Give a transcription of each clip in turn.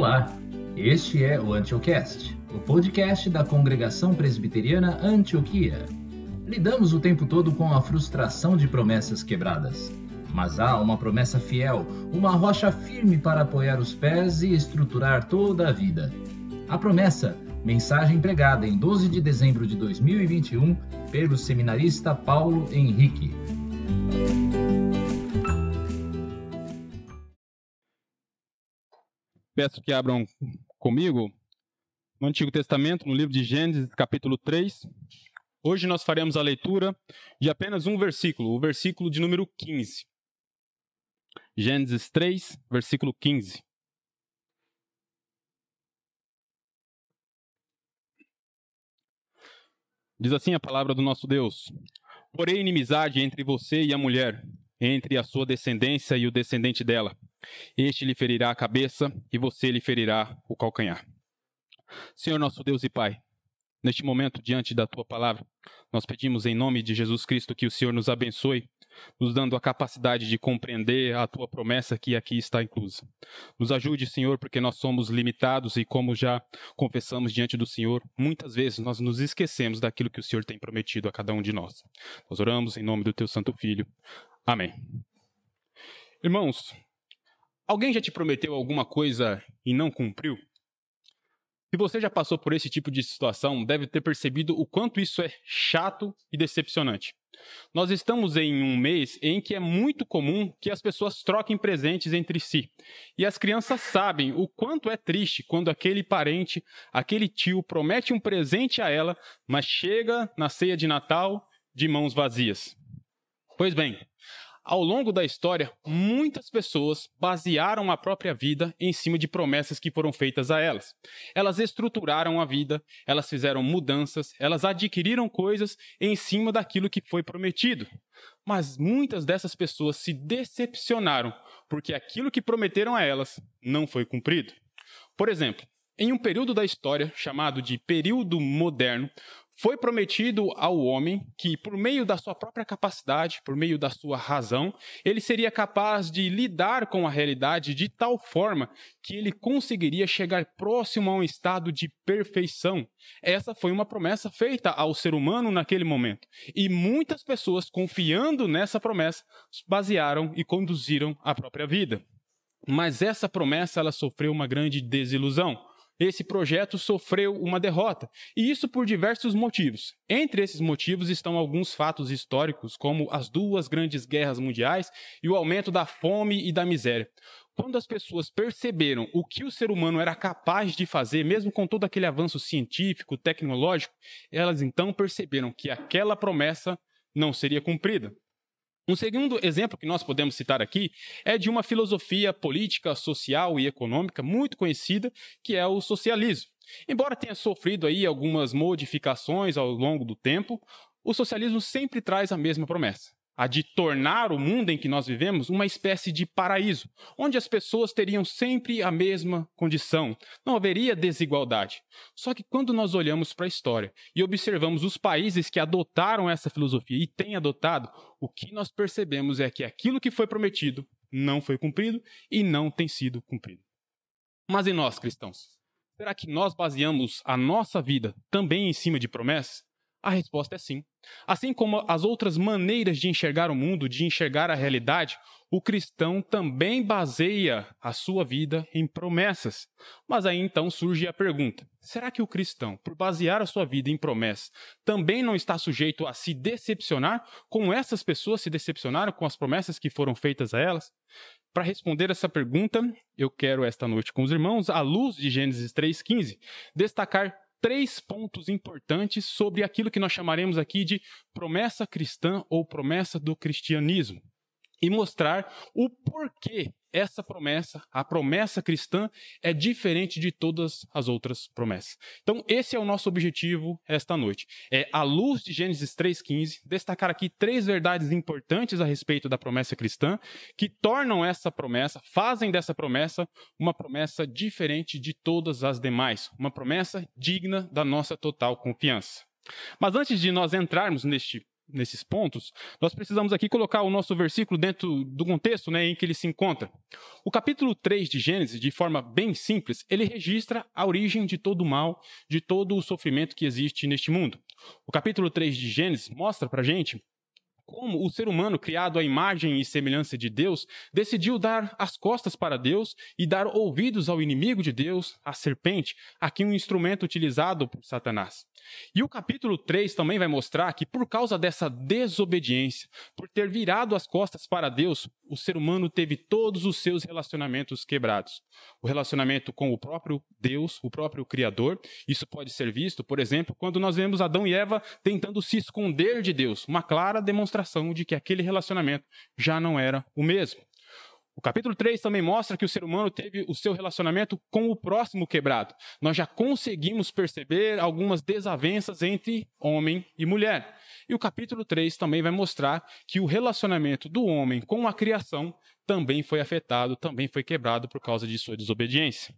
Olá, este é o Antiocast, o podcast da Congregação Presbiteriana Antioquia. Lidamos o tempo todo com a frustração de promessas quebradas. Mas há uma promessa fiel, uma rocha firme para apoiar os pés e estruturar toda a vida. A promessa, mensagem pregada em 12 de dezembro de 2021 pelo seminarista Paulo Henrique. Peço que abram comigo no Antigo Testamento, no livro de Gênesis, capítulo 3. Hoje nós faremos a leitura de apenas um versículo, o versículo de número 15. Gênesis 3, versículo 15. Diz assim a palavra do nosso Deus: Porém, inimizade entre você e a mulher, entre a sua descendência e o descendente dela. Este lhe ferirá a cabeça e você lhe ferirá o calcanhar. Senhor nosso Deus e Pai, neste momento, diante da tua palavra, nós pedimos em nome de Jesus Cristo que o Senhor nos abençoe, nos dando a capacidade de compreender a tua promessa que aqui está inclusa. Nos ajude, Senhor, porque nós somos limitados e, como já confessamos diante do Senhor, muitas vezes nós nos esquecemos daquilo que o Senhor tem prometido a cada um de nós. Nós oramos em nome do teu Santo Filho. Amém. Irmãos, alguém já te prometeu alguma coisa e não cumpriu? Se você já passou por esse tipo de situação, deve ter percebido o quanto isso é chato e decepcionante. Nós estamos em um mês em que é muito comum que as pessoas troquem presentes entre si. E as crianças sabem o quanto é triste quando aquele parente, aquele tio promete um presente a ela, mas chega na ceia de Natal de mãos vazias. Pois bem, ao longo da história, muitas pessoas basearam a própria vida em cima de promessas que foram feitas a elas. Elas estruturaram a vida, elas fizeram mudanças, elas adquiriram coisas em cima daquilo que foi prometido. Mas muitas dessas pessoas se decepcionaram porque aquilo que prometeram a elas não foi cumprido. Por exemplo, em um período da história chamado de período moderno, foi prometido ao homem que, por meio da sua própria capacidade, por meio da sua razão, ele seria capaz de lidar com a realidade de tal forma que ele conseguiria chegar próximo a um estado de perfeição. Essa foi uma promessa feita ao ser humano naquele momento. E muitas pessoas, confiando nessa promessa, basearam e conduziram a própria vida. Mas essa promessa ela sofreu uma grande desilusão esse projeto sofreu uma derrota, e isso por diversos motivos. Entre esses motivos estão alguns fatos históricos, como as duas grandes guerras mundiais e o aumento da fome e da miséria. Quando as pessoas perceberam o que o ser humano era capaz de fazer, mesmo com todo aquele avanço científico, tecnológico, elas então perceberam que aquela promessa não seria cumprida. Um segundo exemplo que nós podemos citar aqui é de uma filosofia política, social e econômica muito conhecida, que é o socialismo. Embora tenha sofrido aí algumas modificações ao longo do tempo, o socialismo sempre traz a mesma promessa a de tornar o mundo em que nós vivemos uma espécie de paraíso, onde as pessoas teriam sempre a mesma condição, não haveria desigualdade. Só que quando nós olhamos para a história e observamos os países que adotaram essa filosofia e têm adotado, o que nós percebemos é que aquilo que foi prometido não foi cumprido e não tem sido cumprido. Mas e nós, cristãos? Será que nós baseamos a nossa vida também em cima de promessas? A resposta é sim. Assim como as outras maneiras de enxergar o mundo, de enxergar a realidade, o cristão também baseia a sua vida em promessas. Mas aí então surge a pergunta: será que o cristão, por basear a sua vida em promessas, também não está sujeito a se decepcionar como essas pessoas se decepcionaram com as promessas que foram feitas a elas? Para responder essa pergunta, eu quero esta noite com os irmãos, à luz de Gênesis 3,15, destacar três pontos importantes sobre aquilo que nós chamaremos aqui de promessa cristã ou promessa do cristianismo. E mostrar o porquê essa promessa, a promessa cristã, é diferente de todas as outras promessas. Então, esse é o nosso objetivo esta noite. É, à luz de Gênesis 3,15, destacar aqui três verdades importantes a respeito da promessa cristã, que tornam essa promessa, fazem dessa promessa uma promessa diferente de todas as demais, uma promessa digna da nossa total confiança. Mas antes de nós entrarmos neste nesses pontos, nós precisamos aqui colocar o nosso versículo dentro do contexto né, em que ele se encontra. O capítulo 3 de Gênesis, de forma bem simples, ele registra a origem de todo o mal, de todo o sofrimento que existe neste mundo. O capítulo 3 de Gênesis mostra para gente como o ser humano, criado à imagem e semelhança de Deus, decidiu dar as costas para Deus e dar ouvidos ao inimigo de Deus, a serpente, aqui um instrumento utilizado por Satanás. E o capítulo 3 também vai mostrar que, por causa dessa desobediência, por ter virado as costas para Deus, o ser humano teve todos os seus relacionamentos quebrados. O relacionamento com o próprio Deus, o próprio Criador. Isso pode ser visto, por exemplo, quando nós vemos Adão e Eva tentando se esconder de Deus, uma clara demonstração de que aquele relacionamento já não era o mesmo. O capítulo 3 também mostra que o ser humano teve o seu relacionamento com o próximo quebrado. Nós já conseguimos perceber algumas desavenças entre homem e mulher. E o capítulo 3 também vai mostrar que o relacionamento do homem com a criação também foi afetado, também foi quebrado por causa de sua desobediência.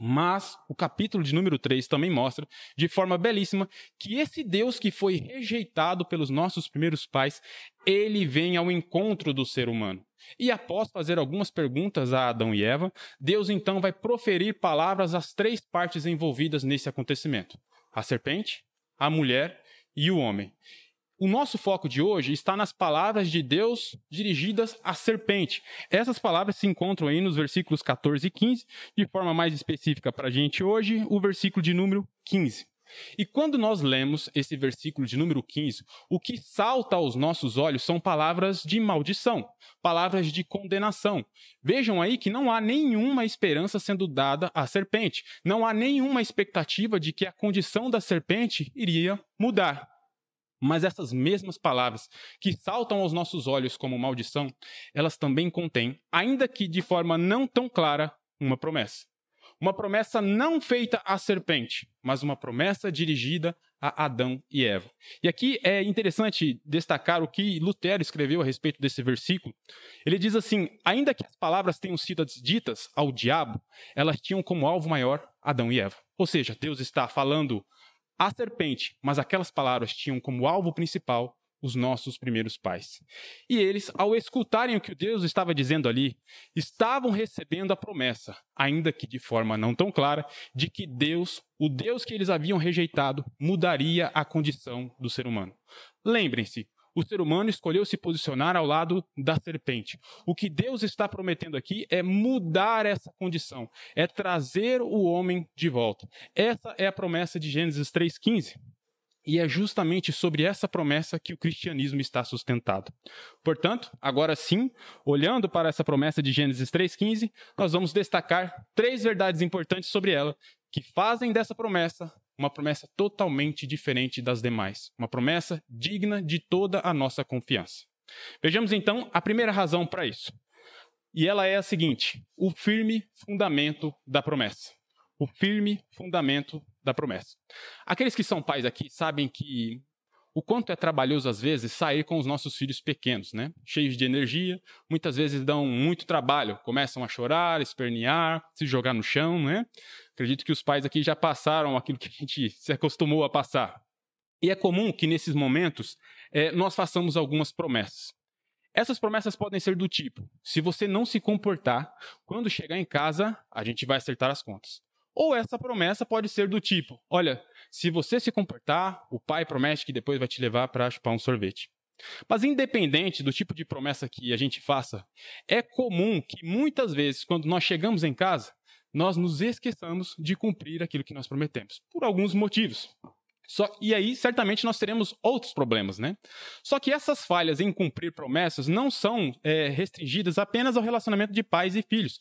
Mas o capítulo de número 3 também mostra, de forma belíssima, que esse Deus que foi rejeitado pelos nossos primeiros pais, ele vem ao encontro do ser humano. E após fazer algumas perguntas a Adão e Eva, Deus então vai proferir palavras às três partes envolvidas nesse acontecimento: a serpente, a mulher e o homem. O nosso foco de hoje está nas palavras de Deus dirigidas à serpente. Essas palavras se encontram aí nos versículos 14 e 15, de forma mais específica para a gente hoje, o versículo de número 15. E quando nós lemos esse versículo de número 15, o que salta aos nossos olhos são palavras de maldição, palavras de condenação. Vejam aí que não há nenhuma esperança sendo dada à serpente, não há nenhuma expectativa de que a condição da serpente iria mudar. Mas essas mesmas palavras que saltam aos nossos olhos como maldição, elas também contêm, ainda que de forma não tão clara, uma promessa. Uma promessa não feita à serpente, mas uma promessa dirigida a Adão e Eva. E aqui é interessante destacar o que Lutero escreveu a respeito desse versículo. Ele diz assim: ainda que as palavras tenham sido ditas ao diabo, elas tinham como alvo maior Adão e Eva. Ou seja, Deus está falando a serpente, mas aquelas palavras tinham como alvo principal os nossos primeiros pais. E eles, ao escutarem o que Deus estava dizendo ali, estavam recebendo a promessa, ainda que de forma não tão clara, de que Deus, o Deus que eles haviam rejeitado, mudaria a condição do ser humano. Lembrem-se, o ser humano escolheu se posicionar ao lado da serpente. O que Deus está prometendo aqui é mudar essa condição, é trazer o homem de volta. Essa é a promessa de Gênesis 3,15. E é justamente sobre essa promessa que o cristianismo está sustentado. Portanto, agora sim, olhando para essa promessa de Gênesis 3,15, nós vamos destacar três verdades importantes sobre ela que fazem dessa promessa uma promessa totalmente diferente das demais, uma promessa digna de toda a nossa confiança. Vejamos então a primeira razão para isso. E ela é a seguinte: o firme fundamento da promessa. O firme fundamento da promessa. Aqueles que são pais aqui sabem que o quanto é trabalhoso às vezes sair com os nossos filhos pequenos, né? Cheios de energia, muitas vezes dão muito trabalho, começam a chorar, espernear, se jogar no chão, né? Acredito que os pais aqui já passaram aquilo que a gente se acostumou a passar. E é comum que nesses momentos é, nós façamos algumas promessas. Essas promessas podem ser do tipo: se você não se comportar, quando chegar em casa, a gente vai acertar as contas. Ou essa promessa pode ser do tipo: olha, se você se comportar, o pai promete que depois vai te levar para chupar um sorvete. Mas independente do tipo de promessa que a gente faça, é comum que muitas vezes, quando nós chegamos em casa, nós nos esqueçamos de cumprir aquilo que nós prometemos, por alguns motivos. Só, e aí, certamente, nós teremos outros problemas, né? Só que essas falhas em cumprir promessas não são é, restringidas apenas ao relacionamento de pais e filhos.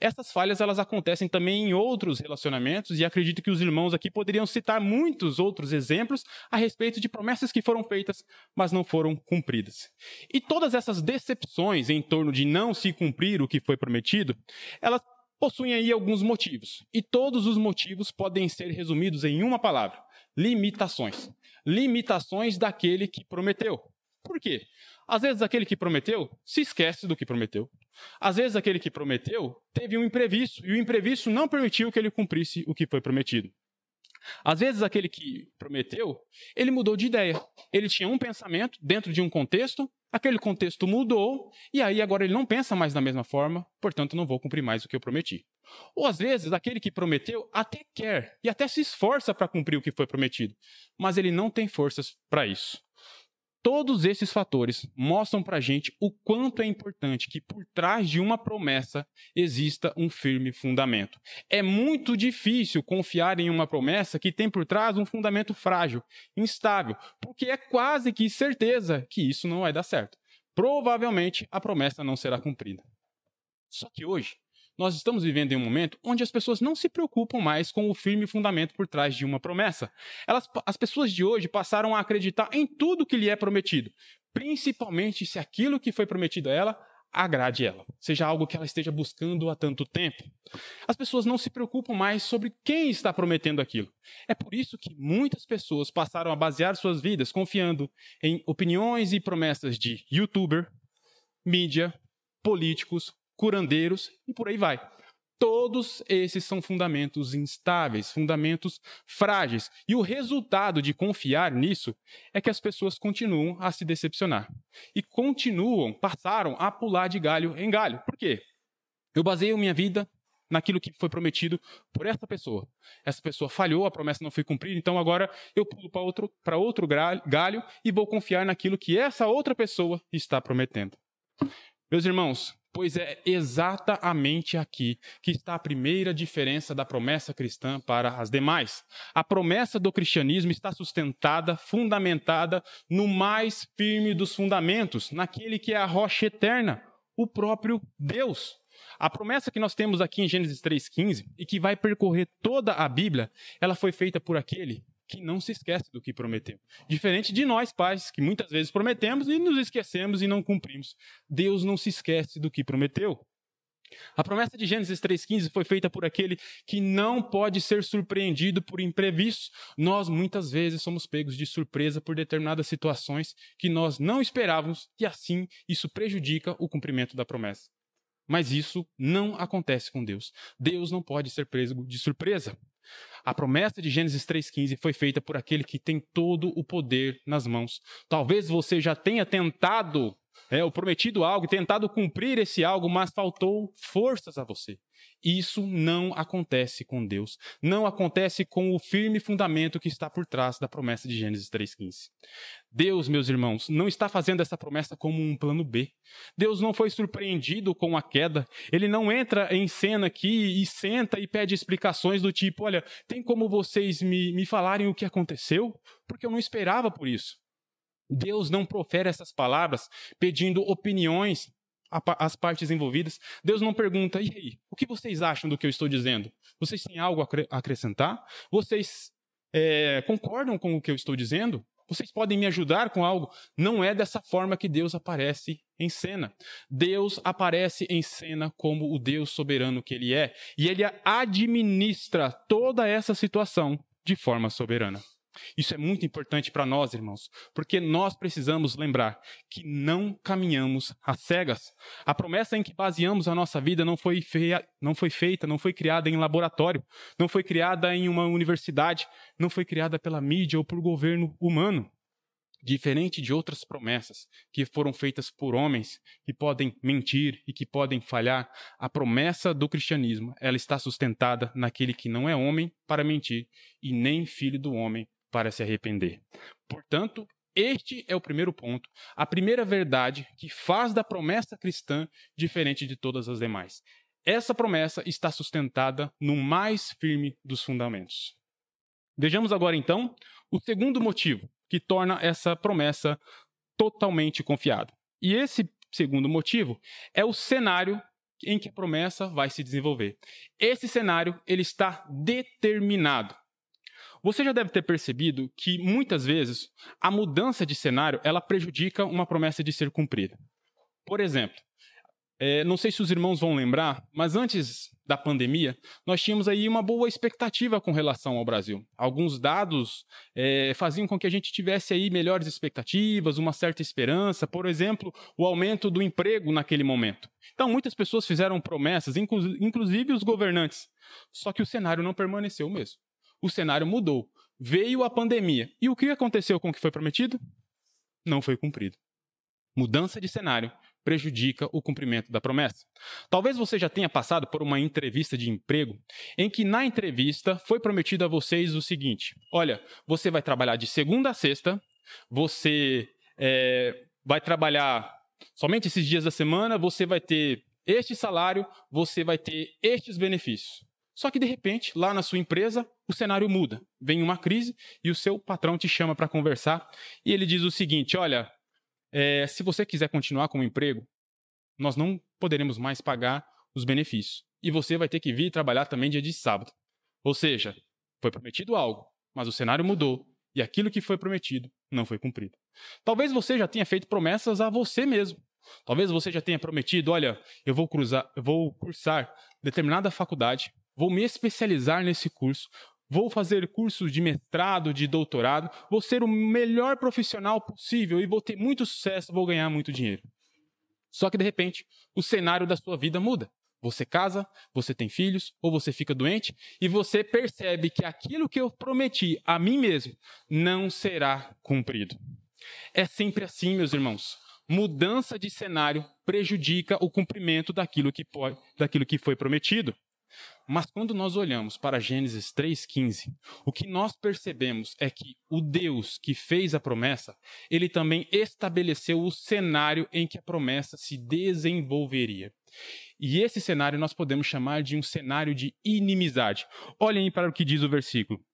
Essas falhas elas acontecem também em outros relacionamentos e acredito que os irmãos aqui poderiam citar muitos outros exemplos a respeito de promessas que foram feitas, mas não foram cumpridas. E todas essas decepções em torno de não se cumprir o que foi prometido, elas possuem aí alguns motivos. E todos os motivos podem ser resumidos em uma palavra: limitações. Limitações daquele que prometeu. Por quê? Às vezes aquele que prometeu se esquece do que prometeu. Às vezes aquele que prometeu teve um imprevisto e o imprevisto não permitiu que ele cumprisse o que foi prometido. Às vezes, aquele que prometeu, ele mudou de ideia. Ele tinha um pensamento dentro de um contexto, aquele contexto mudou, e aí agora ele não pensa mais da mesma forma, portanto, não vou cumprir mais o que eu prometi. Ou às vezes, aquele que prometeu até quer e até se esforça para cumprir o que foi prometido, mas ele não tem forças para isso. Todos esses fatores mostram para a gente o quanto é importante que por trás de uma promessa exista um firme fundamento. É muito difícil confiar em uma promessa que tem por trás um fundamento frágil, instável, porque é quase que certeza que isso não vai dar certo. Provavelmente a promessa não será cumprida. Só que hoje, nós estamos vivendo em um momento onde as pessoas não se preocupam mais com o firme fundamento por trás de uma promessa. Elas, as pessoas de hoje passaram a acreditar em tudo que lhe é prometido, principalmente se aquilo que foi prometido a ela agrade ela, seja algo que ela esteja buscando há tanto tempo. As pessoas não se preocupam mais sobre quem está prometendo aquilo. É por isso que muitas pessoas passaram a basear suas vidas confiando em opiniões e promessas de youtuber, mídia, políticos, curandeiros e por aí vai. Todos esses são fundamentos instáveis, fundamentos frágeis. E o resultado de confiar nisso é que as pessoas continuam a se decepcionar. E continuam, passaram a pular de galho em galho. Por quê? Eu baseio minha vida naquilo que foi prometido por essa pessoa. Essa pessoa falhou, a promessa não foi cumprida, então agora eu pulo para outro, outro galho e vou confiar naquilo que essa outra pessoa está prometendo. Meus irmãos, pois é exatamente aqui que está a primeira diferença da promessa cristã para as demais. A promessa do cristianismo está sustentada, fundamentada no mais firme dos fundamentos, naquele que é a rocha eterna, o próprio Deus. A promessa que nós temos aqui em Gênesis 3,15 e que vai percorrer toda a Bíblia, ela foi feita por aquele que não se esquece do que prometeu. Diferente de nós, pais, que muitas vezes prometemos e nos esquecemos e não cumprimos. Deus não se esquece do que prometeu. A promessa de Gênesis 3,15 foi feita por aquele que não pode ser surpreendido por imprevistos. Nós muitas vezes somos pegos de surpresa por determinadas situações que nós não esperávamos e assim isso prejudica o cumprimento da promessa. Mas isso não acontece com Deus. Deus não pode ser preso de surpresa. A promessa de Gênesis 3,15 foi feita por aquele que tem todo o poder nas mãos. Talvez você já tenha tentado, é, o prometido algo, tentado cumprir esse algo, mas faltou forças a você. Isso não acontece com Deus. Não acontece com o firme fundamento que está por trás da promessa de Gênesis 3,15. Deus, meus irmãos, não está fazendo essa promessa como um plano B. Deus não foi surpreendido com a queda. Ele não entra em cena aqui e senta e pede explicações do tipo: olha, tem como vocês me, me falarem o que aconteceu? Porque eu não esperava por isso. Deus não profere essas palavras pedindo opiniões as partes envolvidas. Deus não pergunta, e aí, o que vocês acham do que eu estou dizendo? Vocês têm algo a acrescentar? Vocês é, concordam com o que eu estou dizendo? Vocês podem me ajudar com algo? Não é dessa forma que Deus aparece em cena. Deus aparece em cena como o Deus soberano que Ele é, e Ele administra toda essa situação de forma soberana. Isso é muito importante para nós, irmãos, porque nós precisamos lembrar que não caminhamos às cegas. A promessa em que baseamos a nossa vida não foi, feia, não foi feita, não foi criada em laboratório, não foi criada em uma universidade, não foi criada pela mídia ou por governo humano. Diferente de outras promessas que foram feitas por homens que podem mentir e que podem falhar, a promessa do cristianismo ela está sustentada naquele que não é homem para mentir e nem filho do homem para se arrepender. Portanto, este é o primeiro ponto, a primeira verdade que faz da promessa cristã diferente de todas as demais. Essa promessa está sustentada no mais firme dos fundamentos. Vejamos agora então o segundo motivo que torna essa promessa totalmente confiável. E esse segundo motivo é o cenário em que a promessa vai se desenvolver. Esse cenário ele está determinado. Você já deve ter percebido que muitas vezes a mudança de cenário ela prejudica uma promessa de ser cumprida. Por exemplo, é, não sei se os irmãos vão lembrar, mas antes da pandemia, nós tínhamos aí uma boa expectativa com relação ao Brasil. Alguns dados é, faziam com que a gente tivesse aí melhores expectativas, uma certa esperança, por exemplo, o aumento do emprego naquele momento. Então, muitas pessoas fizeram promessas, inclusive os governantes. Só que o cenário não permaneceu o mesmo o cenário mudou. Veio a pandemia. E o que aconteceu com o que foi prometido? Não foi cumprido. Mudança de cenário prejudica o cumprimento da promessa. Talvez você já tenha passado por uma entrevista de emprego em que na entrevista foi prometido a vocês o seguinte: olha, você vai trabalhar de segunda a sexta, você é, vai trabalhar somente esses dias da semana, você vai ter este salário, você vai ter estes benefícios. Só que de repente, lá na sua empresa, o cenário muda. Vem uma crise e o seu patrão te chama para conversar e ele diz o seguinte: olha, é, se você quiser continuar com o emprego, nós não poderemos mais pagar os benefícios. E você vai ter que vir trabalhar também dia de sábado. Ou seja, foi prometido algo, mas o cenário mudou e aquilo que foi prometido não foi cumprido. Talvez você já tenha feito promessas a você mesmo. Talvez você já tenha prometido, olha, eu vou cruzar, eu vou cursar determinada faculdade, vou me especializar nesse curso, Vou fazer cursos de mestrado, de doutorado, vou ser o melhor profissional possível e vou ter muito sucesso, vou ganhar muito dinheiro. Só que de repente, o cenário da sua vida muda. Você casa, você tem filhos, ou você fica doente, e você percebe que aquilo que eu prometi a mim mesmo não será cumprido. É sempre assim, meus irmãos. Mudança de cenário prejudica o cumprimento daquilo que, pode, daquilo que foi prometido. Mas quando nós olhamos para Gênesis 3,15, o que nós percebemos é que o Deus que fez a promessa, ele também estabeleceu o cenário em que a promessa se desenvolveria. E esse cenário nós podemos chamar de um cenário de inimizade. Olhem para o que diz o versículo.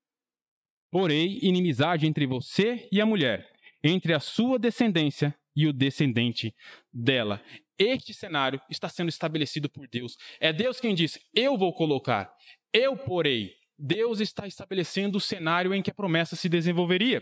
Porém, inimizade entre você e a mulher, entre a sua descendência e o descendente dela. Este cenário está sendo estabelecido por Deus. É Deus quem diz: Eu vou colocar, eu porei. Deus está estabelecendo o cenário em que a promessa se desenvolveria.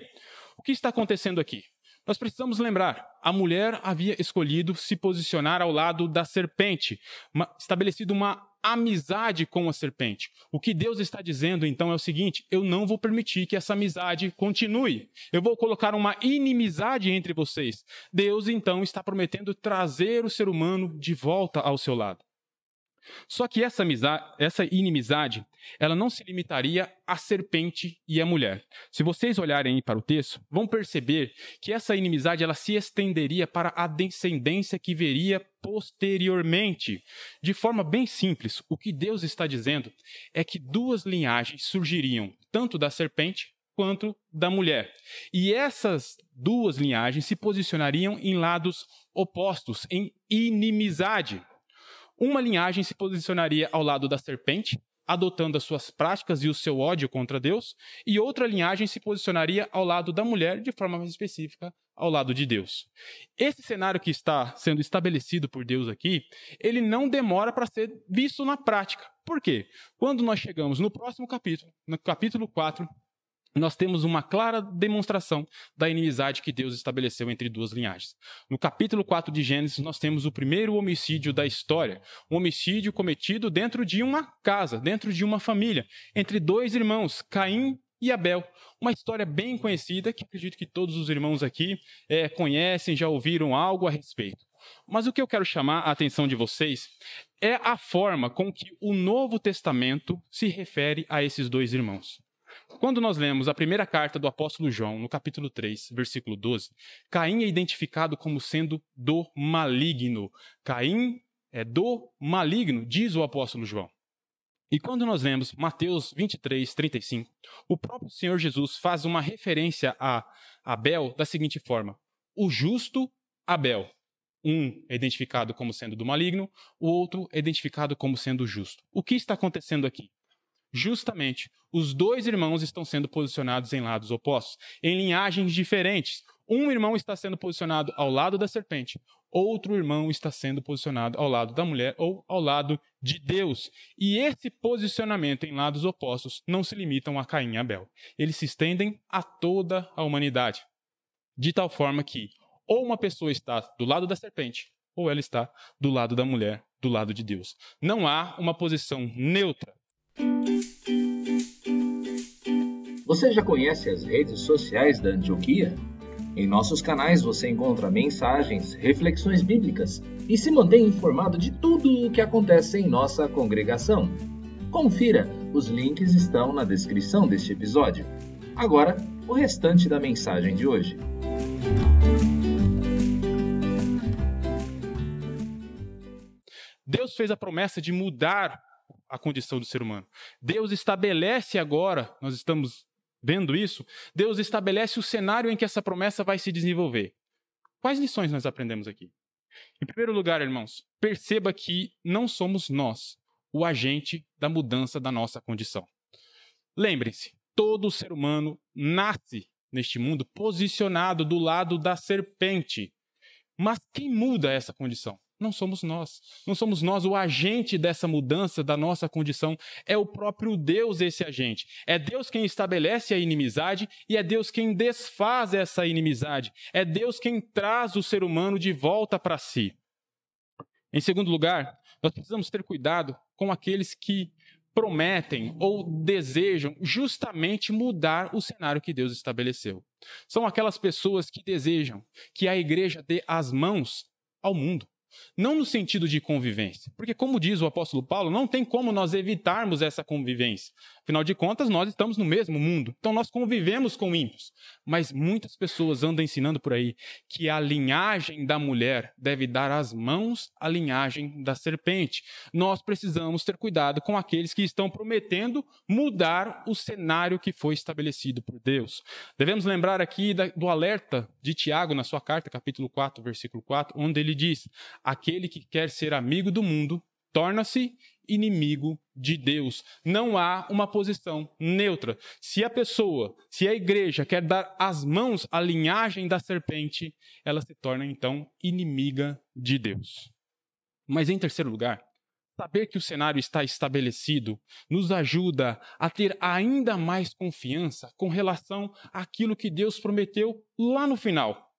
O que está acontecendo aqui? Nós precisamos lembrar: a mulher havia escolhido se posicionar ao lado da serpente, uma, estabelecido uma amizade com a serpente. O que Deus está dizendo então é o seguinte: eu não vou permitir que essa amizade continue. Eu vou colocar uma inimizade entre vocês. Deus então está prometendo trazer o ser humano de volta ao seu lado. Só que essa, amizade, essa inimizade, ela não se limitaria à serpente e à mulher. Se vocês olharem para o texto, vão perceber que essa inimizade ela se estenderia para a descendência que veria posteriormente. De forma bem simples, o que Deus está dizendo é que duas linhagens surgiriam, tanto da serpente quanto da mulher. E essas duas linhagens se posicionariam em lados opostos, em inimizade. Uma linhagem se posicionaria ao lado da serpente, adotando as suas práticas e o seu ódio contra Deus, e outra linhagem se posicionaria ao lado da mulher, de forma mais específica, ao lado de Deus. Esse cenário que está sendo estabelecido por Deus aqui, ele não demora para ser visto na prática. Por quê? Quando nós chegamos no próximo capítulo, no capítulo 4, nós temos uma clara demonstração da inimizade que Deus estabeleceu entre duas linhagens. No capítulo 4 de Gênesis, nós temos o primeiro homicídio da história, um homicídio cometido dentro de uma casa, dentro de uma família, entre dois irmãos, Caim e Abel. Uma história bem conhecida que acredito que todos os irmãos aqui é, conhecem, já ouviram algo a respeito. Mas o que eu quero chamar a atenção de vocês é a forma com que o Novo Testamento se refere a esses dois irmãos. Quando nós lemos a primeira carta do apóstolo João, no capítulo 3, versículo 12, Caim é identificado como sendo do maligno. Caim é do maligno, diz o apóstolo João. E quando nós lemos Mateus 23, 35, o próprio Senhor Jesus faz uma referência a Abel da seguinte forma: o justo Abel. Um é identificado como sendo do maligno, o outro é identificado como sendo justo. O que está acontecendo aqui? Justamente, os dois irmãos estão sendo posicionados em lados opostos, em linhagens diferentes. Um irmão está sendo posicionado ao lado da serpente, outro irmão está sendo posicionado ao lado da mulher ou ao lado de Deus. E esse posicionamento em lados opostos não se limitam a Caim e Abel. Eles se estendem a toda a humanidade. De tal forma que ou uma pessoa está do lado da serpente, ou ela está do lado da mulher, do lado de Deus. Não há uma posição neutra. Você já conhece as redes sociais da Antioquia? Em nossos canais você encontra mensagens, reflexões bíblicas e se mantém informado de tudo o que acontece em nossa congregação. Confira Os links estão na descrição deste episódio. Agora, o restante da mensagem de hoje. Deus fez a promessa de mudar a condição do ser humano. Deus estabelece agora, nós estamos vendo isso, Deus estabelece o cenário em que essa promessa vai se desenvolver. Quais lições nós aprendemos aqui? Em primeiro lugar, irmãos, perceba que não somos nós o agente da mudança da nossa condição. Lembrem-se, todo ser humano nasce neste mundo posicionado do lado da serpente. Mas quem muda essa condição? Não somos nós. Não somos nós o agente dessa mudança da nossa condição. É o próprio Deus esse agente. É Deus quem estabelece a inimizade e é Deus quem desfaz essa inimizade. É Deus quem traz o ser humano de volta para si. Em segundo lugar, nós precisamos ter cuidado com aqueles que prometem ou desejam justamente mudar o cenário que Deus estabeleceu. São aquelas pessoas que desejam que a igreja dê as mãos ao mundo. Não no sentido de convivência, porque, como diz o apóstolo Paulo, não tem como nós evitarmos essa convivência. Afinal de contas, nós estamos no mesmo mundo, então nós convivemos com ímpios. Mas muitas pessoas andam ensinando por aí que a linhagem da mulher deve dar as mãos à linhagem da serpente. Nós precisamos ter cuidado com aqueles que estão prometendo mudar o cenário que foi estabelecido por Deus. Devemos lembrar aqui do alerta de Tiago na sua carta, capítulo 4, versículo 4, onde ele diz aquele que quer ser amigo do mundo torna-se inimigo de Deus. Não há uma posição neutra. Se a pessoa, se a igreja quer dar as mãos à linhagem da serpente, ela se torna então inimiga de Deus. Mas em terceiro lugar, saber que o cenário está estabelecido nos ajuda a ter ainda mais confiança com relação àquilo que Deus prometeu lá no final.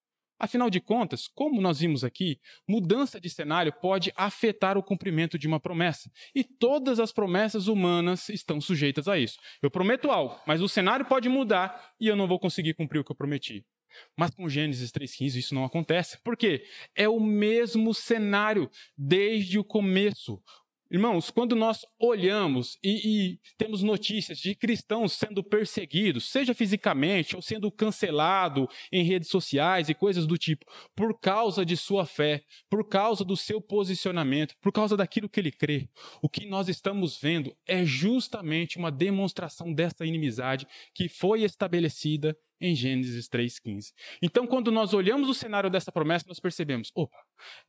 Afinal de contas, como nós vimos aqui, mudança de cenário pode afetar o cumprimento de uma promessa. E todas as promessas humanas estão sujeitas a isso. Eu prometo algo, mas o cenário pode mudar e eu não vou conseguir cumprir o que eu prometi. Mas com Gênesis 3,15 isso não acontece. Por quê? É o mesmo cenário desde o começo. Irmãos, quando nós olhamos e, e, temos notícias de cristãos sendo perseguidos, seja fisicamente ou sendo cancelado em redes sociais e coisas do tipo, por causa de sua fé, por causa do seu posicionamento, por causa daquilo que ele crê, o que nós estamos vendo é justamente uma demonstração dessa inimizade que foi estabelecida em Gênesis 3,15. Então, quando nós olhamos o cenário dessa promessa, nós percebemos: opa,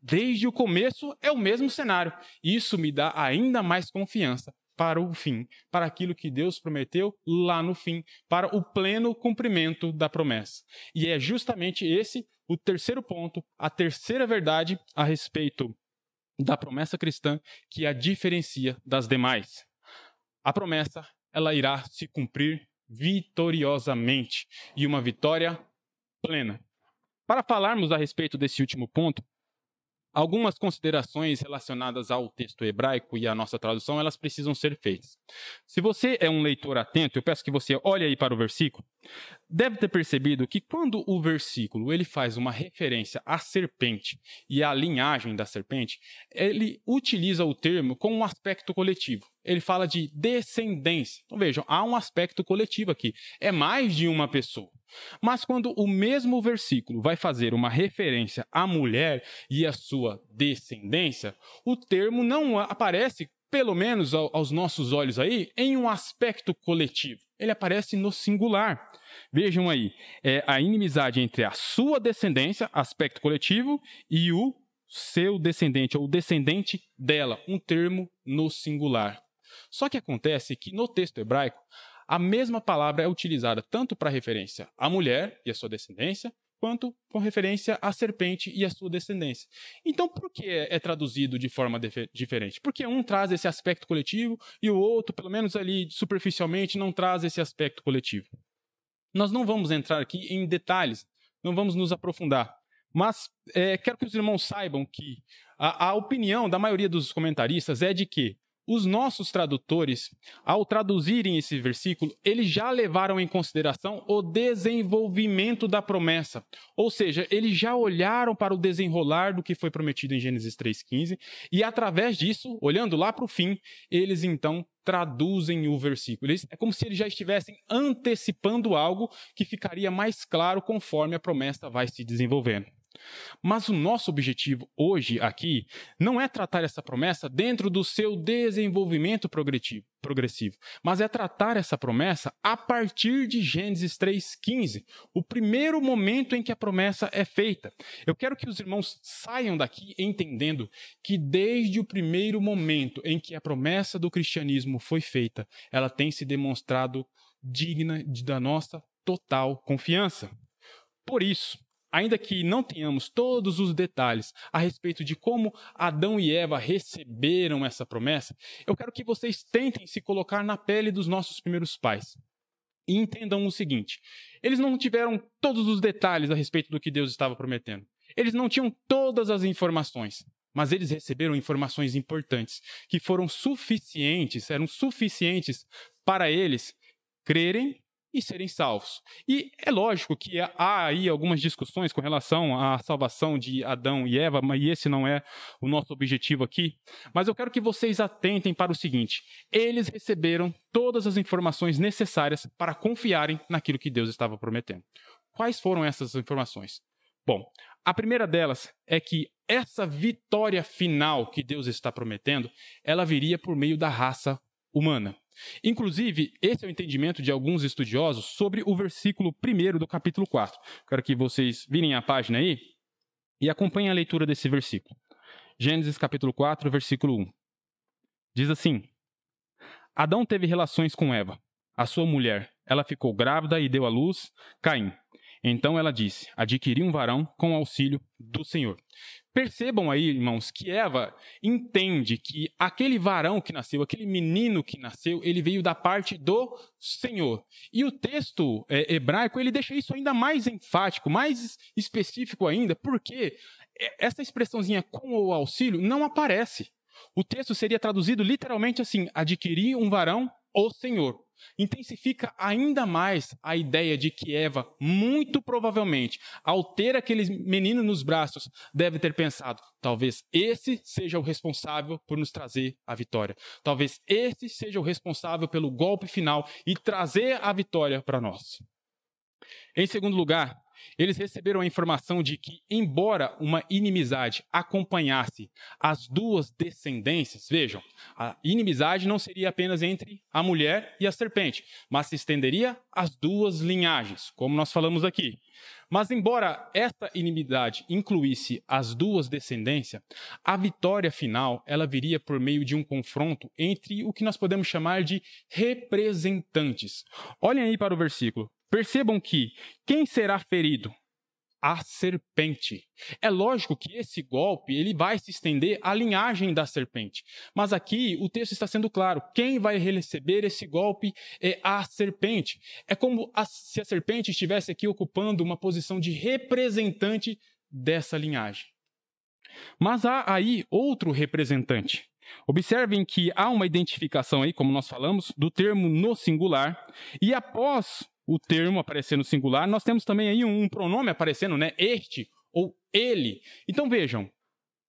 desde o começo é o mesmo cenário. Isso me dá ainda mais confiança para o fim, para aquilo que Deus prometeu lá no fim, para o pleno cumprimento da promessa. E é justamente esse o terceiro ponto, a terceira verdade a respeito da promessa cristã que a diferencia das demais. A promessa, ela irá se cumprir vitoriosamente e uma vitória plena. Para falarmos a respeito desse último ponto, algumas considerações relacionadas ao texto hebraico e à nossa tradução, elas precisam ser feitas. Se você é um leitor atento, eu peço que você olhe aí para o versículo. Deve ter percebido que quando o versículo ele faz uma referência à serpente e à linhagem da serpente, ele utiliza o termo com um aspecto coletivo. Ele fala de descendência. Então vejam, há um aspecto coletivo aqui. É mais de uma pessoa. Mas quando o mesmo versículo vai fazer uma referência à mulher e à sua descendência, o termo não aparece, pelo menos aos nossos olhos aí, em um aspecto coletivo. Ele aparece no singular. Vejam aí, é a inimizade entre a sua descendência, aspecto coletivo, e o seu descendente, ou descendente dela, um termo no singular. Só que acontece que no texto hebraico, a mesma palavra é utilizada tanto para referência à mulher e à sua descendência, quanto com referência à serpente e à sua descendência. Então, por que é traduzido de forma diferente? Porque um traz esse aspecto coletivo e o outro, pelo menos ali superficialmente, não traz esse aspecto coletivo. Nós não vamos entrar aqui em detalhes, não vamos nos aprofundar. Mas é, quero que os irmãos saibam que a, a opinião da maioria dos comentaristas é de que os nossos tradutores, ao traduzirem esse versículo, eles já levaram em consideração o desenvolvimento da promessa. Ou seja, eles já olharam para o desenrolar do que foi prometido em Gênesis 3,15, e através disso, olhando lá para o fim, eles então traduzem o versículo. É como se eles já estivessem antecipando algo que ficaria mais claro conforme a promessa vai se desenvolvendo. Mas o nosso objetivo hoje aqui não é tratar essa promessa dentro do seu desenvolvimento progressivo, mas é tratar essa promessa a partir de Gênesis 3,15, o primeiro momento em que a promessa é feita. Eu quero que os irmãos saiam daqui entendendo que desde o primeiro momento em que a promessa do cristianismo foi feita, ela tem se demonstrado digna da nossa total confiança. Por isso, ainda que não tenhamos todos os detalhes a respeito de como Adão e Eva receberam essa promessa, eu quero que vocês tentem se colocar na pele dos nossos primeiros pais. E entendam o seguinte: eles não tiveram todos os detalhes a respeito do que Deus estava prometendo. Eles não tinham todas as informações, mas eles receberam informações importantes que foram suficientes, eram suficientes para eles crerem e serem salvos. E é lógico que há aí algumas discussões com relação à salvação de Adão e Eva, mas esse não é o nosso objetivo aqui. Mas eu quero que vocês atentem para o seguinte: eles receberam todas as informações necessárias para confiarem naquilo que Deus estava prometendo. Quais foram essas informações? Bom, a primeira delas é que essa vitória final que Deus está prometendo, ela viria por meio da raça humana. Inclusive, esse é o entendimento de alguns estudiosos sobre o versículo 1 do capítulo 4. Quero que vocês virem a página aí e acompanhem a leitura desse versículo. Gênesis capítulo 4, versículo 1. Diz assim: Adão teve relações com Eva, a sua mulher. Ela ficou grávida e deu à luz Caim. Então ela disse: Adquiri um varão com auxílio do Senhor. Percebam aí, irmãos, que Eva entende que aquele varão que nasceu, aquele menino que nasceu, ele veio da parte do Senhor. E o texto é, hebraico ele deixa isso ainda mais enfático, mais específico ainda, porque essa expressãozinha com o auxílio não aparece. O texto seria traduzido literalmente assim: adquirir um varão, o Senhor intensifica ainda mais a ideia de que Eva, muito provavelmente, ao ter aquele menino nos braços, deve ter pensado: talvez esse seja o responsável por nos trazer a vitória. Talvez esse seja o responsável pelo golpe final e trazer a vitória para nós. Em segundo lugar, eles receberam a informação de que, embora uma inimizade acompanhasse as duas descendências, vejam, a inimizade não seria apenas entre a mulher e a serpente, mas se estenderia às duas linhagens, como nós falamos aqui. Mas, embora esta inimidade incluísse as duas descendências, a vitória final ela viria por meio de um confronto entre o que nós podemos chamar de representantes. Olhem aí para o versículo. Percebam que quem será ferido? A serpente. É lógico que esse golpe ele vai se estender à linhagem da serpente. Mas aqui o texto está sendo claro: quem vai receber esse golpe é a serpente. É como se a serpente estivesse aqui ocupando uma posição de representante dessa linhagem. Mas há aí outro representante. Observem que há uma identificação aí, como nós falamos, do termo no singular, e após o termo aparecer no singular, nós temos também aí um pronome aparecendo, né? Este ou ele. Então vejam,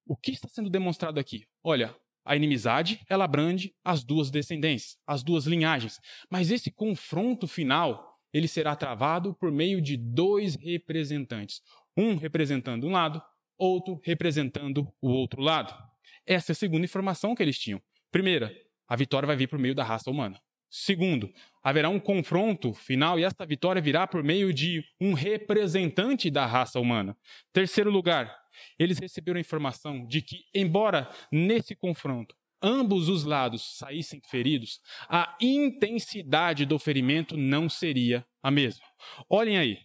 o que está sendo demonstrado aqui? Olha, a inimizade, ela abrange as duas descendências, as duas linhagens. Mas esse confronto final, ele será travado por meio de dois representantes. Um representando um lado, outro representando o outro lado. Essa é a segunda informação que eles tinham. Primeira, a vitória vai vir por meio da raça humana. Segundo, haverá um confronto final e esta vitória virá por meio de um representante da raça humana. Terceiro lugar, eles receberam a informação de que, embora nesse confronto ambos os lados saíssem feridos, a intensidade do ferimento não seria a mesma. Olhem aí,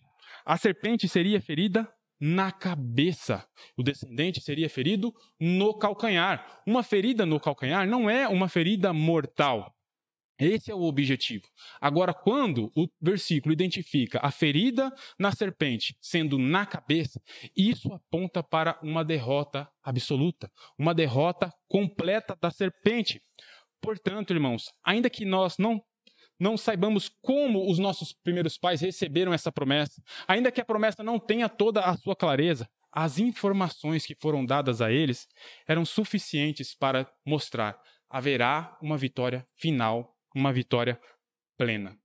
a serpente seria ferida na cabeça. O descendente seria ferido no calcanhar. Uma ferida no calcanhar não é uma ferida mortal. Esse é o objetivo. Agora, quando o versículo identifica a ferida na serpente sendo na cabeça, isso aponta para uma derrota absoluta, uma derrota completa da serpente. Portanto, irmãos, ainda que nós não não saibamos como os nossos primeiros pais receberam essa promessa, ainda que a promessa não tenha toda a sua clareza, as informações que foram dadas a eles eram suficientes para mostrar haverá uma vitória final, uma vitória plena.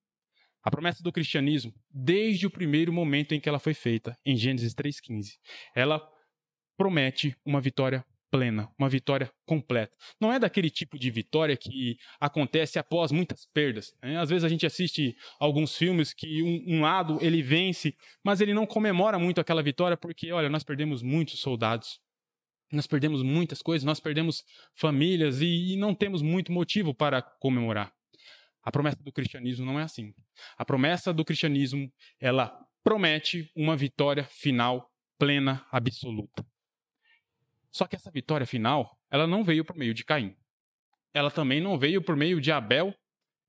A promessa do cristianismo, desde o primeiro momento em que ela foi feita, em Gênesis 3,15, ela promete uma vitória plena, uma vitória completa. Não é daquele tipo de vitória que acontece após muitas perdas. Né? Às vezes a gente assiste alguns filmes que um, um, lado ele vence, mas ele não comemora muito aquela vitória porque, olha, nós perdemos muitos soldados, nós perdemos muitas coisas, nós perdemos famílias e, e não temos muito motivo para comemorar. A promessa do cristianismo não é assim. A promessa do cristianismo, ela promete uma vitória final plena, absoluta. Só que essa vitória final, ela não veio por meio de Caim. Ela também não veio por meio de Abel.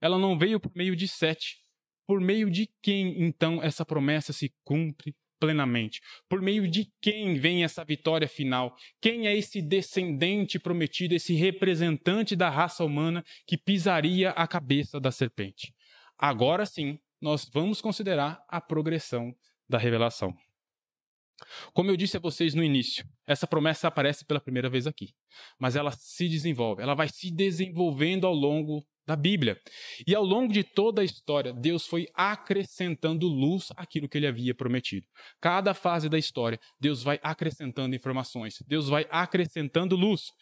Ela não veio por meio de Sete. Por meio de quem, então, essa promessa se cumpre plenamente? Por meio de quem vem essa vitória final? Quem é esse descendente prometido, esse representante da raça humana que pisaria a cabeça da serpente? Agora sim, nós vamos considerar a progressão da revelação. Como eu disse a vocês no início, essa promessa aparece pela primeira vez aqui, mas ela se desenvolve, ela vai se desenvolvendo ao longo da Bíblia. E ao longo de toda a história, Deus foi acrescentando luz àquilo que ele havia prometido. Cada fase da história, Deus vai acrescentando informações, Deus vai acrescentando luz.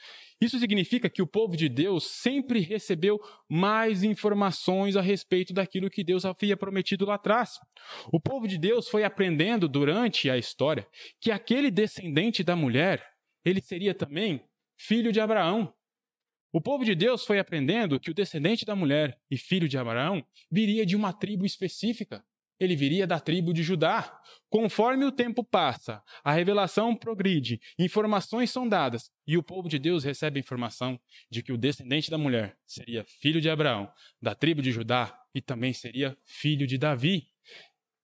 Isso significa que o povo de Deus sempre recebeu mais informações a respeito daquilo que Deus havia prometido lá atrás. O povo de Deus foi aprendendo durante a história que aquele descendente da mulher, ele seria também filho de Abraão. O povo de Deus foi aprendendo que o descendente da mulher e filho de Abraão viria de uma tribo específica. Ele viria da tribo de Judá. Conforme o tempo passa, a revelação progride, informações são dadas e o povo de Deus recebe a informação de que o descendente da mulher seria filho de Abraão, da tribo de Judá e também seria filho de Davi.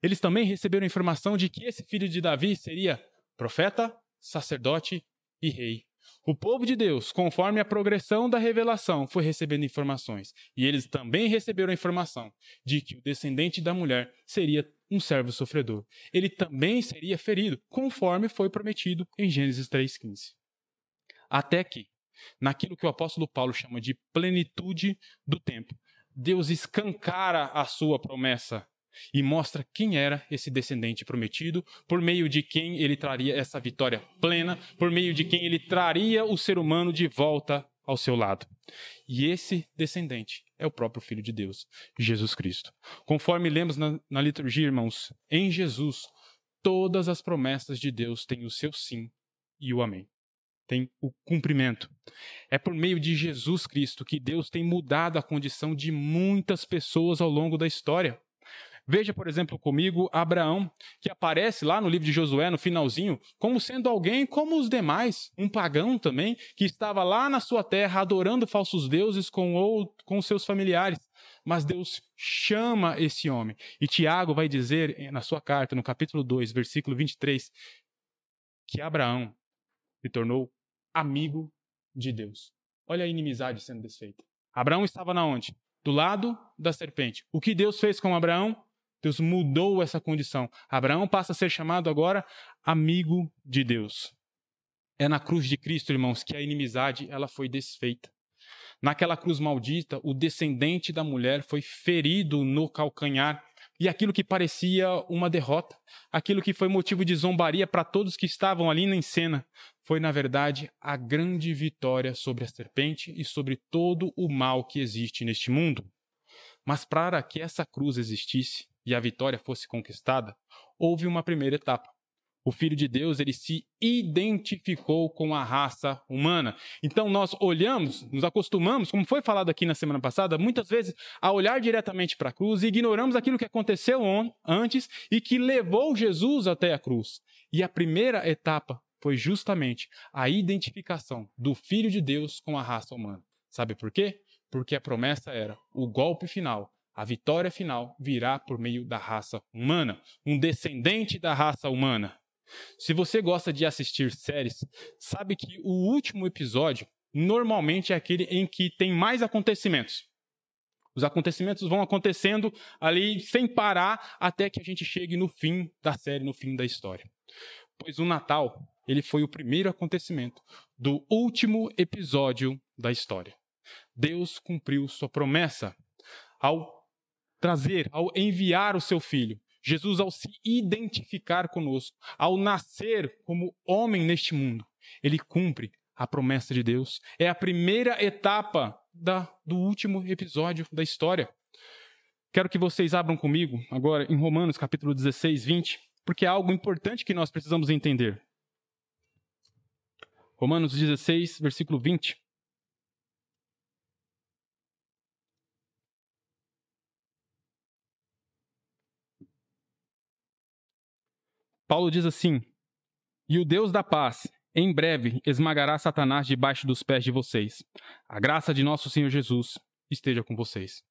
Eles também receberam a informação de que esse filho de Davi seria profeta, sacerdote e rei. O povo de Deus, conforme a progressão da revelação, foi recebendo informações. E eles também receberam a informação de que o descendente da mulher seria um servo sofredor. Ele também seria ferido, conforme foi prometido em Gênesis 3,15. Até que, naquilo que o apóstolo Paulo chama de plenitude do tempo, Deus escancara a sua promessa e mostra quem era esse descendente prometido, por meio de quem ele traria essa vitória plena, por meio de quem ele traria o ser humano de volta ao seu lado. E esse descendente é o próprio Filho de Deus, Jesus Cristo. Conforme lemos na, na liturgia, irmãos, em Jesus, todas as promessas de Deus têm o seu sim e o amém tem o cumprimento. É por meio de Jesus Cristo que Deus tem mudado a condição de muitas pessoas ao longo da história. Veja, por exemplo, comigo Abraão, que aparece lá no livro de Josué, no finalzinho, como sendo alguém como os demais, um pagão também, que estava lá na sua terra adorando falsos deuses com, ou, com seus familiares. Mas Deus chama esse homem. E Tiago vai dizer eh, na sua carta, no capítulo 2, versículo 23, que Abraão se tornou amigo de Deus. Olha a inimizade sendo desfeita. Abraão estava na onde? Do lado da serpente. O que Deus fez com Abraão? Deus mudou essa condição. Abraão passa a ser chamado agora amigo de Deus. É na cruz de Cristo, irmãos, que a inimizade ela foi desfeita. Naquela cruz maldita, o descendente da mulher foi ferido no calcanhar. E aquilo que parecia uma derrota, aquilo que foi motivo de zombaria para todos que estavam ali na cena, foi, na verdade, a grande vitória sobre a serpente e sobre todo o mal que existe neste mundo. Mas para que essa cruz existisse, e a vitória fosse conquistada, houve uma primeira etapa. O Filho de Deus, ele se identificou com a raça humana. Então nós olhamos, nos acostumamos, como foi falado aqui na semana passada, muitas vezes a olhar diretamente para a cruz e ignoramos aquilo que aconteceu antes e que levou Jesus até a cruz. E a primeira etapa foi justamente a identificação do Filho de Deus com a raça humana. Sabe por quê? Porque a promessa era o golpe final, a vitória final virá por meio da raça humana, um descendente da raça humana. Se você gosta de assistir séries, sabe que o último episódio normalmente é aquele em que tem mais acontecimentos. Os acontecimentos vão acontecendo ali sem parar até que a gente chegue no fim da série, no fim da história. Pois o Natal, ele foi o primeiro acontecimento do último episódio da história. Deus cumpriu sua promessa ao trazer, ao enviar o seu filho. Jesus, ao se identificar conosco, ao nascer como homem neste mundo, ele cumpre a promessa de Deus. É a primeira etapa da, do último episódio da história. Quero que vocês abram comigo agora em Romanos capítulo 16, 20, porque é algo importante que nós precisamos entender. Romanos 16, versículo 20. Paulo diz assim: E o Deus da paz, em breve, esmagará Satanás debaixo dos pés de vocês. A graça de nosso Senhor Jesus esteja com vocês.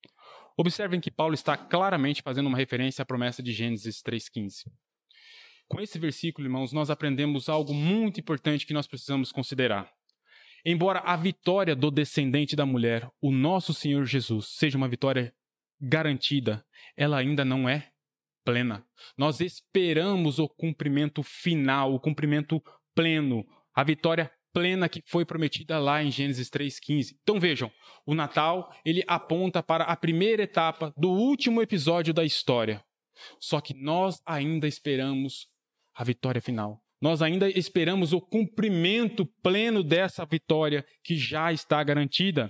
Observem que Paulo está claramente fazendo uma referência à promessa de Gênesis 3,15. Com esse versículo, irmãos, nós aprendemos algo muito importante que nós precisamos considerar. Embora a vitória do descendente da mulher, o nosso Senhor Jesus, seja uma vitória garantida, ela ainda não é plena. Nós esperamos o cumprimento final, o cumprimento pleno, a vitória plena que foi prometida lá em Gênesis 3:15. Então vejam, o Natal, ele aponta para a primeira etapa do último episódio da história. Só que nós ainda esperamos a vitória final. Nós ainda esperamos o cumprimento pleno dessa vitória que já está garantida.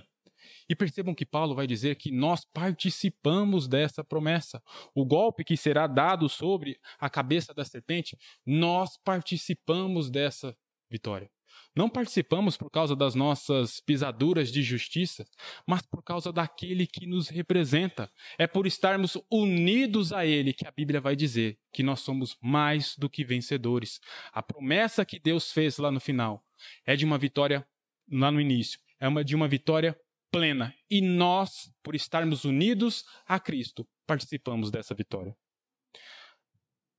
E percebam que Paulo vai dizer que nós participamos dessa promessa. O golpe que será dado sobre a cabeça da serpente, nós participamos dessa vitória. Não participamos por causa das nossas pisaduras de justiça, mas por causa daquele que nos representa. É por estarmos unidos a Ele que a Bíblia vai dizer que nós somos mais do que vencedores. A promessa que Deus fez lá no final é de uma vitória lá no início, é uma de uma vitória plena. E nós, por estarmos unidos a Cristo, participamos dessa vitória.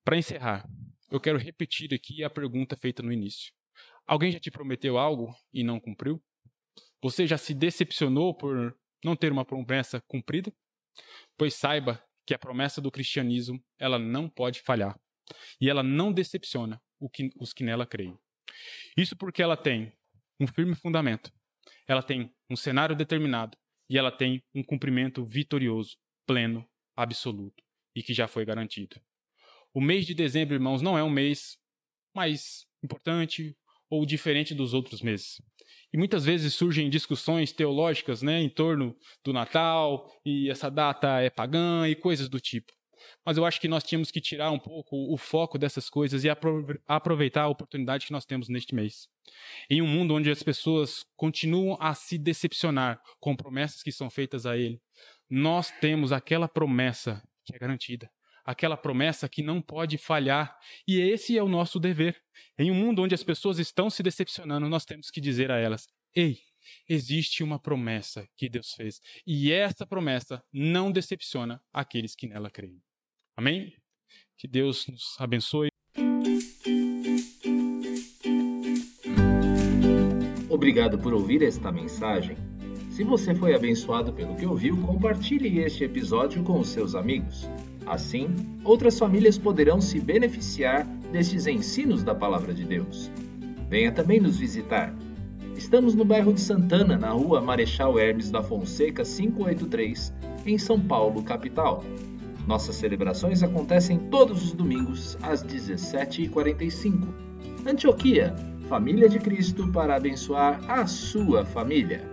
Para encerrar, eu quero repetir aqui a pergunta feita no início. Alguém já te prometeu algo e não cumpriu? Você já se decepcionou por não ter uma promessa cumprida? Pois saiba que a promessa do cristianismo, ela não pode falhar. E ela não decepciona os que nela creem. Isso porque ela tem um firme fundamento ela tem um cenário determinado e ela tem um cumprimento vitorioso, pleno, absoluto e que já foi garantido. O mês de dezembro, irmãos, não é um mês mais importante ou diferente dos outros meses. E muitas vezes surgem discussões teológicas né, em torno do Natal, e essa data é pagã e coisas do tipo. Mas eu acho que nós tínhamos que tirar um pouco o foco dessas coisas e aproveitar a oportunidade que nós temos neste mês. Em um mundo onde as pessoas continuam a se decepcionar com promessas que são feitas a ele, nós temos aquela promessa que é garantida aquela promessa que não pode falhar. E esse é o nosso dever. Em um mundo onde as pessoas estão se decepcionando, nós temos que dizer a elas: ei, existe uma promessa que Deus fez. E essa promessa não decepciona aqueles que nela creem. Amém? Que Deus nos abençoe. Obrigado por ouvir esta mensagem. Se você foi abençoado pelo que ouviu, compartilhe este episódio com os seus amigos. Assim, outras famílias poderão se beneficiar destes ensinos da Palavra de Deus. Venha também nos visitar. Estamos no bairro de Santana, na rua Marechal Hermes da Fonseca 583, em São Paulo, capital. Nossas celebrações acontecem todos os domingos às 17h45. Antioquia, família de Cristo para abençoar a sua família.